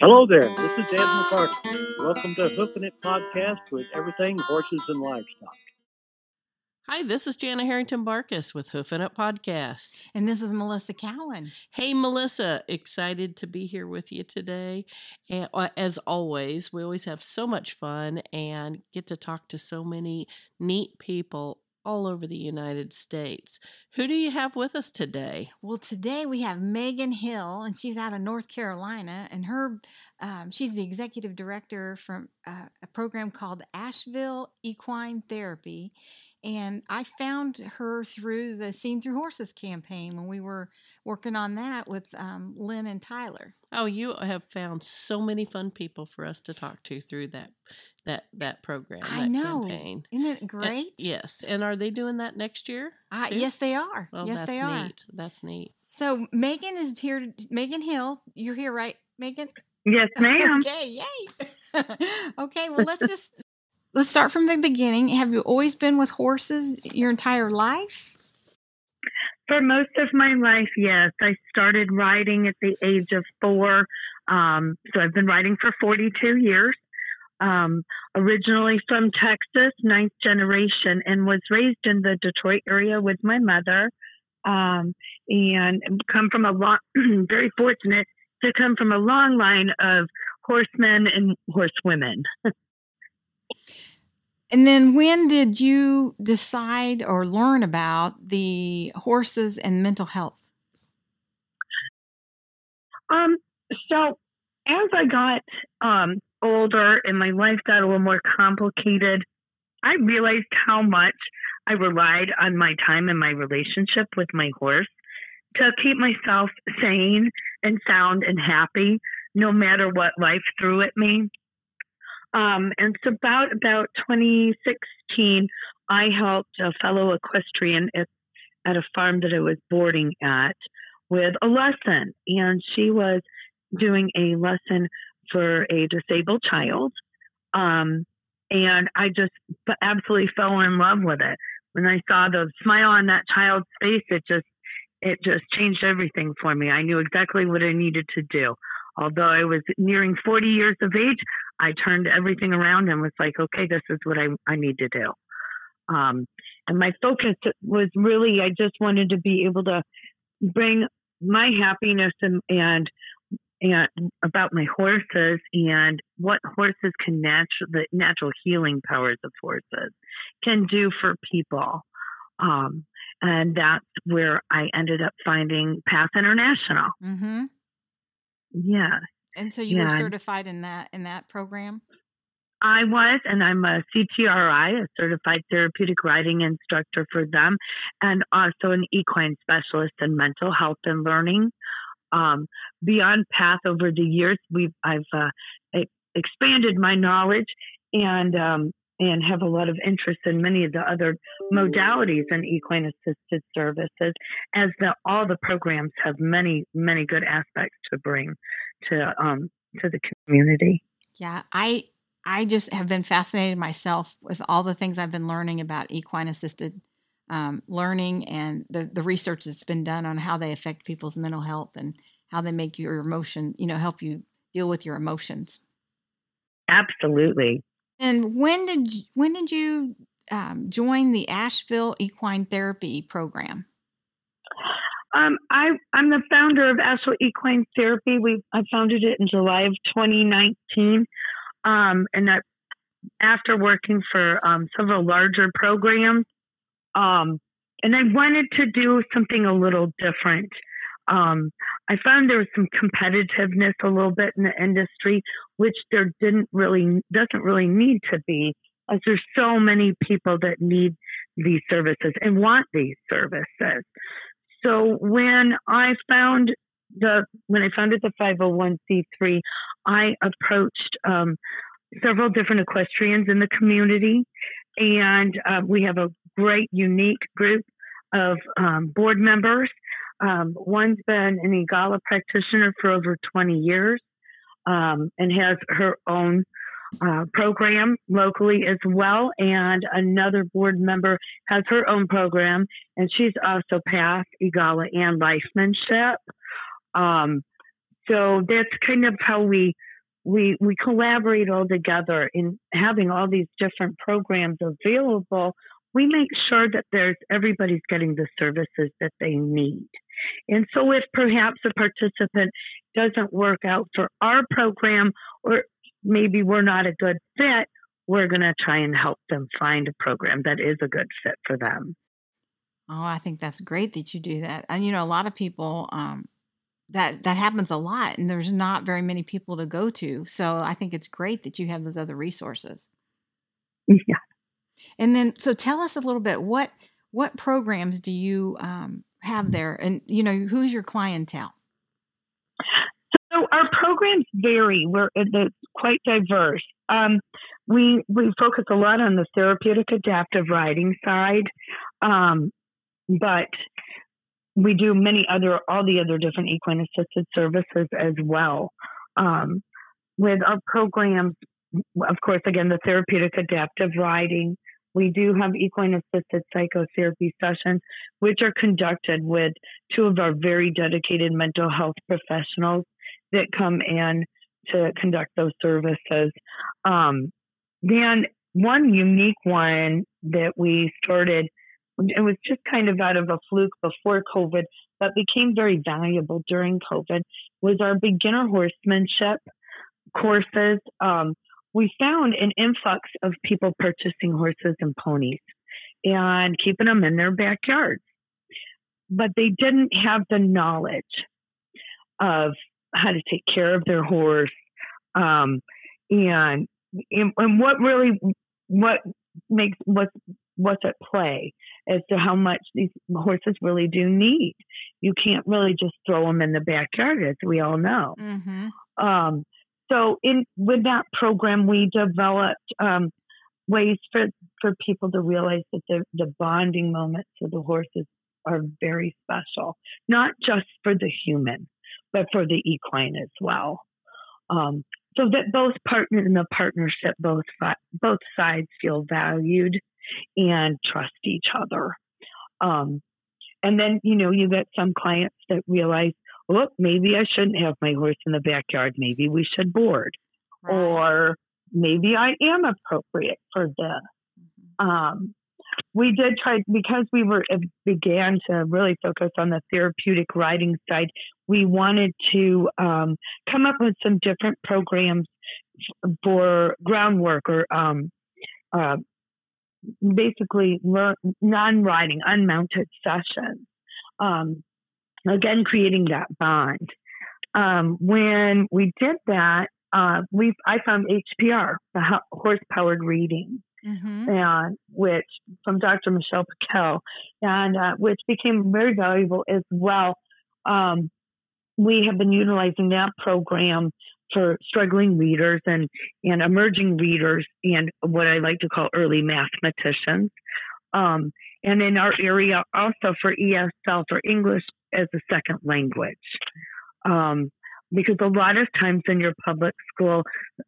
Hello there, this is Ed McCarthy. Welcome to Hoofing It Podcast with everything horses and livestock. Hi, this is Jana Harrington Barkus with Hoofing It Podcast. And this is Melissa Cowan. Hey, Melissa, excited to be here with you today. And uh, as always, we always have so much fun and get to talk to so many neat people all over the United States. Who do you have with us today? Well, today we have Megan Hill, and she's out of North Carolina, and her um, she's the executive director from uh, a program called Asheville Equine Therapy. And I found her through the Seen Through Horses campaign when we were working on that with um, Lynn and Tyler. Oh, you have found so many fun people for us to talk to through that that that program. I that know. Campaign. Isn't it And- great? yes. And are they doing that next year? Uh, yes, they are. Well, yes, they are. neat. That's neat. So Megan is here. Megan Hill, you're here, right, Megan? Yes, ma'am. okay, yay. okay, well let's just let's start from the beginning. Have you always been with horses your entire life? For most of my life, yes. I started riding at the age of four. Um, so I've been riding for 42 years. Um, originally from Texas, ninth generation, and was raised in the Detroit area with my mother. Um, and come from a long, very fortunate to come from a long line of horsemen and horsewomen. And then when did you decide or learn about the horses and mental health? Um, so as I got um, older and my life got a little more complicated, I realized how much I relied on my time and my relationship with my horse to keep myself sane and sound and happy no matter what life threw at me. Um, and so about about 2016, I helped a fellow equestrian at, at a farm that I was boarding at with a lesson, and she was doing a lesson for a disabled child. Um, and I just absolutely fell in love with it. When I saw the smile on that child's face, it just it just changed everything for me. I knew exactly what I needed to do. Although I was nearing 40 years of age, I turned everything around and was like, okay, this is what I, I need to do. Um, and my focus was really, I just wanted to be able to bring my happiness and, and, and about my horses and what horses can natural, the natural healing powers of horses can do for people. Um, and that's where I ended up finding Path International. Mm-hmm. Yeah, And so you were certified in that in that program. I was, and I'm a CTRI, a certified therapeutic riding instructor for them, and also an equine specialist in mental health and learning. Um, beyond Path, over the years, we've I've uh, expanded my knowledge and um, and have a lot of interest in many of the other modalities in equine assisted services, as the, all the programs have many many good aspects to bring to um, to the community. Yeah, I I just have been fascinated myself with all the things I've been learning about equine assisted um, learning and the the research that's been done on how they affect people's mental health and how they make your emotion, you know, help you deal with your emotions. Absolutely. And when did you, when did you um, join the Asheville Equine Therapy program? Um, I, I'm the founder of Asheville Equine Therapy. We I founded it in July of 2019, um, and that after working for um, several larger programs, um, and I wanted to do something a little different. Um, I found there was some competitiveness a little bit in the industry, which there didn't really doesn't really need to be, as there's so many people that need these services and want these services. So when I found the when I founded the 501c3, I approached um, several different equestrians in the community, and uh, we have a great, unique group of um, board members. Um, one's been an EAGALA practitioner for over 20 years um, and has her own uh, program locally as well. And another board member has her own program, and she's also passed EAGALA and lifemanship. Um, so that's kind of how we we we collaborate all together in having all these different programs available. We make sure that there's everybody's getting the services that they need. And so if perhaps a participant doesn't work out for our program or maybe we're not a good fit, we're going to try and help them find a program that is a good fit for them. Oh, I think that's great that you do that. And you know, a lot of people um, that that happens a lot, and there's not very many people to go to. So I think it's great that you have those other resources. Yeah. And then, so tell us a little bit what what programs do you um, have there, and you know, who's your clientele? So our programs vary. We're it's quite diverse. Um, we we focus a lot on the therapeutic adaptive riding side, um, but we do many other all the other different equine assisted services as well. Um, with our programs, of course, again the therapeutic adaptive riding. We do have equine assisted psychotherapy sessions, which are conducted with two of our very dedicated mental health professionals that come in to conduct those services. Um, then one unique one that we started, it was just kind of out of a fluke before COVID, but became very valuable during COVID, was our beginner horsemanship courses. Um, we found an influx of people purchasing horses and ponies and keeping them in their backyards. But they didn't have the knowledge of how to take care of their horse um, and, and and what really what makes what's what's at play as to how much these horses really do need. You can't really just throw them in the backyard, as we all know. Mm-hmm. Um, so, in with that program, we developed um, ways for for people to realize that the the bonding moments of the horses are very special, not just for the human, but for the equine as well. Um, so that both partners in the partnership, both both sides feel valued and trust each other. Um, and then you know you get some clients that realize, look, maybe I shouldn't have my horse in the backyard. Maybe we should board, Right. or maybe I am appropriate for this. Mhm. Um, we did try because we were began to really focus on the therapeutic riding side. We wanted to um, come up with some different programs for groundwork or um, uh, basically learn, non-riding, unmounted sessions. Um, again, creating that bond. Um, when we did that, uh, we I found HPR, the horse-powered reading Mhm. and which from Dr. Michelle Paquel, and uh, which became very valuable as well. Um, we have been utilizing that program for struggling readers and and emerging readers and what I like to call early mathematicians. Um, and in our area also for ESL for English as a second language. Um, because a lot of times in your public school,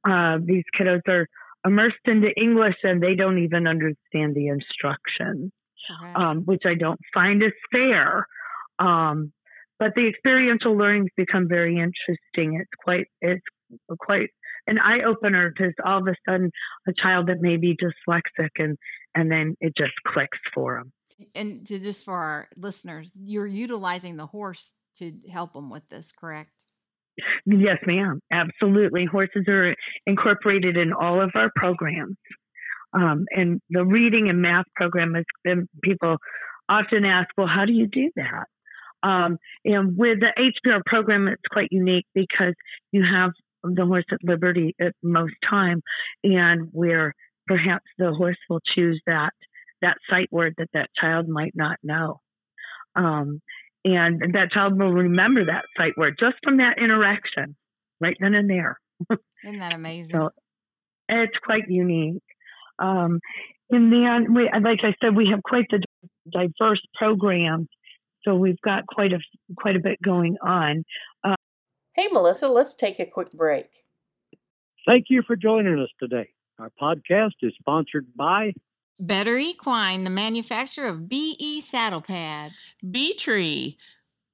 uh, these kiddos are immersed into English and they don't even understand the instructions, Correct. um, which I don't find is fair. Um, but the experiential learning's become very interesting. It's quite it's quite an eye opener because all of a sudden a child that may be dyslexic and and then it just clicks for them. and to just for our listeners, you're utilizing the horse to help them with this, correct? Yes, ma'am. Absolutely. Horses are incorporated in all of our programs. Um, and the reading and math program is, and people often ask, well, how do you do that? Um, and with the HPR program, it's quite unique because you have the horse at liberty at most time, and where perhaps the horse will choose that that sight word that that child might not know. Um, and that child will remember that sight word just from that interaction right then and there. Isn't that amazing? So it's quite unique. Um, and then, we, like I said, we have quite the diverse program. So we've got quite a quite a bit going on. Uh, hey, Melissa, let's take a quick break. Thank you for joining us today. Our podcast is sponsored by Better Equine, the manufacturer of BE saddle pads. Bee Tree.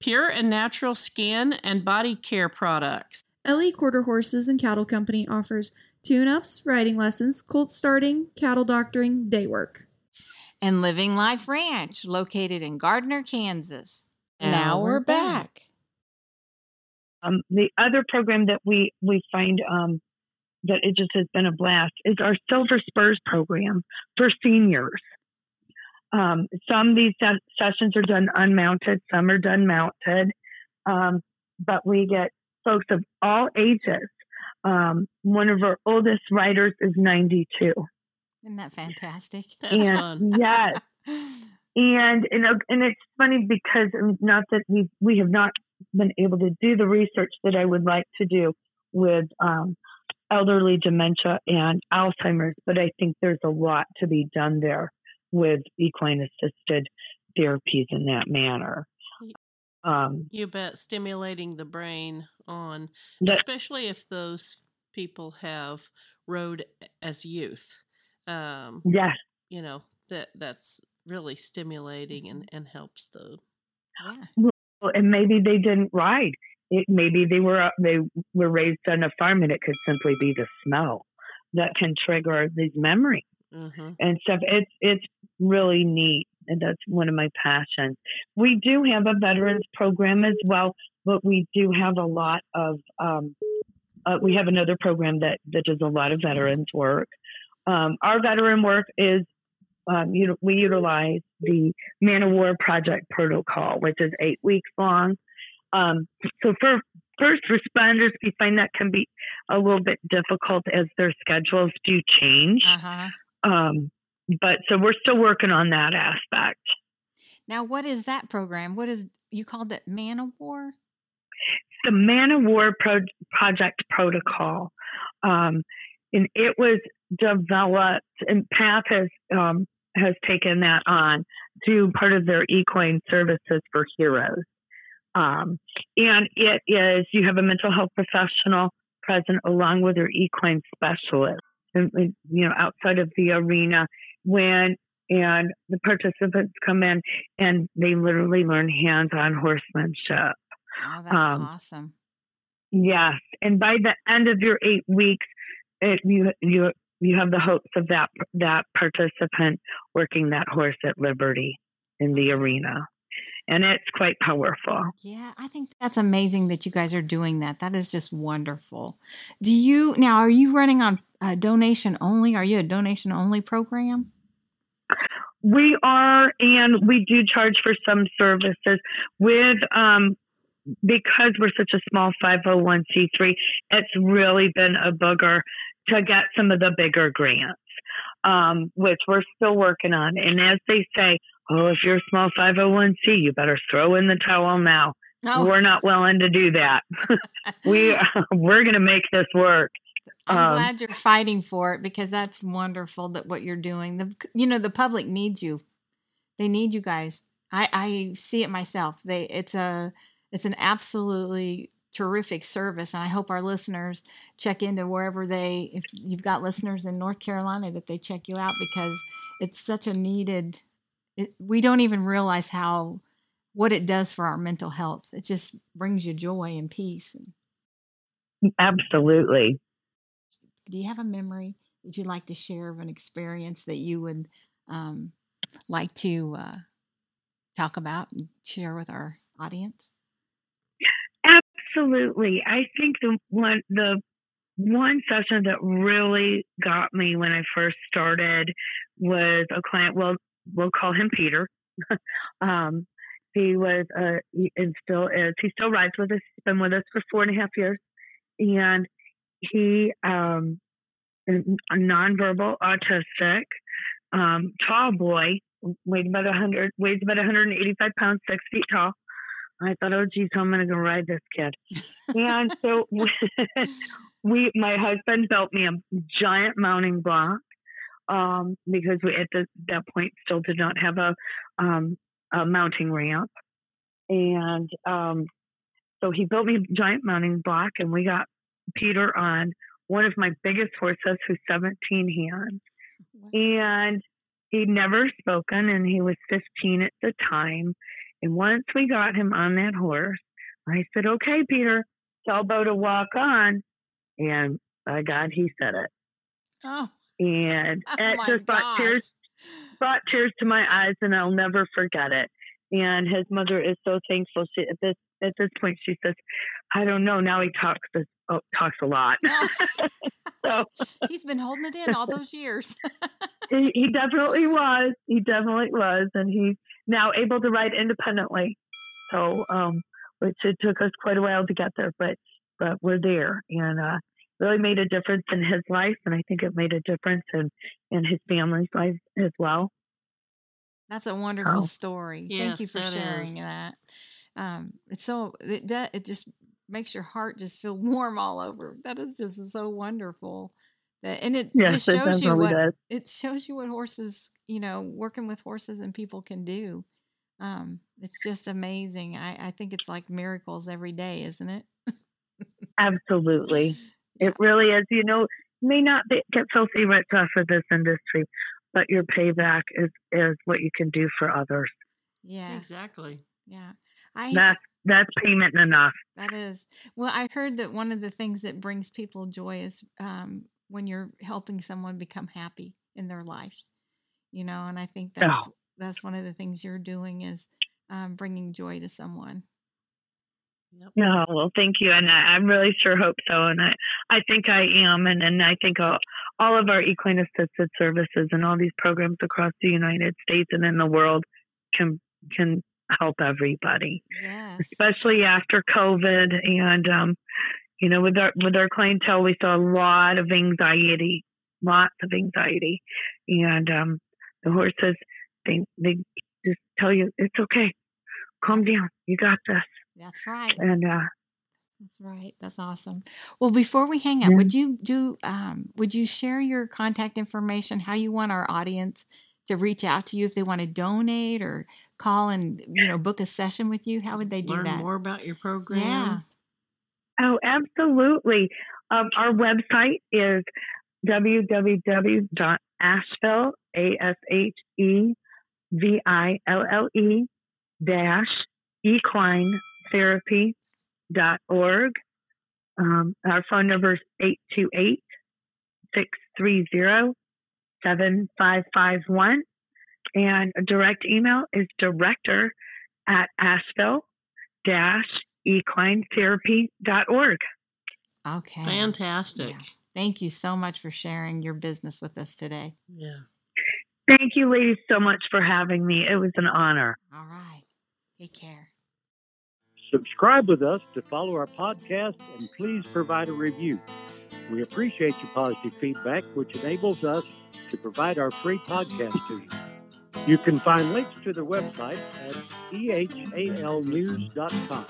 pure and natural skin and body care products. LE Quarter Horses and Cattle Company offers tune ups, riding lessons, colt starting, cattle doctoring, day work. And Living Life Ranch, located in Gardner, Kansas. Now, we're back. Um, the other program that we we find um, that it just has been a blast is our Silver Spurs program for seniors. Um, some of these se- sessions are done unmounted, some are done mounted, um, but we get folks of all ages. Um, one of our oldest riders is 92. Isn't that fantastic? That's and fun. yes, and and and it's funny because um, not that we we have not been able to do the research that I would like to do with um, elderly dementia and Alzheimer's, but I think there's a lot to be done there with equine assisted therapies in that manner. Um, You bet. Stimulating the brain on, that, especially if those people have rode as youth. Um, yes, you know that that's really stimulating and and helps the Yeah. and maybe they didn't ride. It maybe they were they were raised on a farm, and it could simply be the smell that can trigger these memories. hmm and stuff. It's it's really neat, and that's one of my passions. We do have a veterans program as well, but we do have a lot of. Um, uh, we have another program that that does a lot of veterans work. Um, our veteran work is. Um, you know, we utilize the Man O' War Project Protocol, which is eight weeks long. Um, so for first responders, we find that can be a little bit difficult as their schedules do change. Uh huh. Um, but so we're still working on that aspect. Now, what is that program? What is you called it? Man O' War. The Man O' War Pro- Project Protocol, um, and it was developed, and PATH has um, has taken that on to part of their equine services for heroes. Um, and it is you have a mental health professional present along with your equine specialist, and, you know outside of the arena when and the participants come in and they literally learn hands-on horsemanship. Oh, that's Um, awesome. Yes, and by the end of your eight weeks, it, you you you have the hopes of that that participant working that horse at liberty in the arena, and it's quite powerful. Yeah, I think that's amazing that you guys are doing that. That is just wonderful. Do you now? Are you running on uh, donation only? Are you a donation only program? We are, and we do charge for some services with um, because we're such a small 501c3. It's really been a booger to get some of the bigger grants, um, which we're still working on. And as they say, oh, if you're a small 501c, you better throw in the towel now. No, We're not willing to do that. we we're going to make this work. I'm um, glad you're fighting for it because that's wonderful that what you're doing. The you know the public needs you. They need you guys. I I see it myself. They it's a it's an absolutely terrific service and I hope our listeners check into wherever they if you've got listeners in North Carolina that they check you out because it's such a needed it, we don't even realize how what it does for our mental health. It just brings you joy and peace. Absolutely. do you have a memory that you'd like to share of an experience that you would um, like to uh, talk about and share with our audience? Absolutely. I think the one the one session that really got me when I first started was a client. Well, we'll call him Peter. um, he was uh, and still is. He still rides with us. He's been with us for four and a half years, and he um, nonverbal autistic, um, tall boy, weighed about hundred, weighs about 185 pounds, six feet tall. I thought, oh, geez, how am I going to go ride this kid? and so we, my husband built me a giant mounting block um, because we at the, that point still did not have a, um, a mounting ramp. And um, so he built me a giant mounting block, and we got Peter on one of my biggest horses, who's 17 hands. And he'd never spoken, and he was 15 at the time And once we got him on that horse, I said, "Okay, Peter, tell Bo to walk on." And by God, he said it. Oh, And oh it just brought tears brought tears to my eyes, and I'll never forget it. And his mother is so thankful. She at this at this point she says, "I don't know." Now he talks this, oh, talks a lot. Oh, so he's been holding it in all those years. he, he definitely was. He definitely was, and he's now able to ride independently. So, um, which it took us quite a while to get there, but but we're there, and uh, really made a difference in his life, and I think it made a difference in in his family's life as well. That's a wonderful Oh. story. Thank you for that sharing is. that. Um, it's so it does, it just makes your heart just feel warm all over. That is just so wonderful. That and it Yes, just it shows you what does. it shows you what horses, you know, working with horses and people can do. Um, it's just amazing. I, I think it's like miracles every day, isn't it? Absolutely. It really is. You know, you may not be, get filthy rich off of this industry, but your payback is, is what you can do for others. Yeah, Exactly. yeah. I That's, that's payment enough. That is. Well, I heard that one of the things that brings people joy is um, when you're helping someone become happy in their life. You know, and I think that's that's one of the things you're doing is um, bringing joy to someone. Yep. Yeah, well, thank you, and I, I really sure hope so, and I, I think I am, and, and I think all, all of our equine assisted services and all these programs across the United States and in the world can can help everybody, Yes. especially after COVID, and um, you know, with our with our clientele, we saw a lot of anxiety, lots of anxiety, and um, the horses they they just tell you it's okay, calm down, you got this, That's right. and uh, That's right. That's awesome. Well, before we hang up, Yeah. would you do um, would you share your contact information, how you want our audience to reach out to you if they want to donate or call and you know book a session with you? How would they do Learn that? Learn more about your program. Yeah. Oh, absolutely. Um, our website is www.asheville, A-S-H-E-V-I-L-L-E, dash equine therapy.org. Um, our phone number is 828 630 7551. And a direct email is director at asheville dash equinetherapy.org. Okay. Fantastic. Yeah. Thank you so much for sharing your business with us today. Yeah. Thank you, ladies, so much for having me. It was an honor. All right. Take care. Subscribe with us to follow our podcast and please provide a review. We appreciate your positive feedback, which enables us to provide our free podcast to you. You can find links to their website at E ehalnews.com.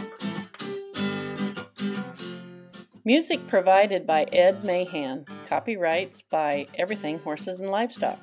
Music provided by Ed Mahan. Copyrights by Everything Horses and Livestock.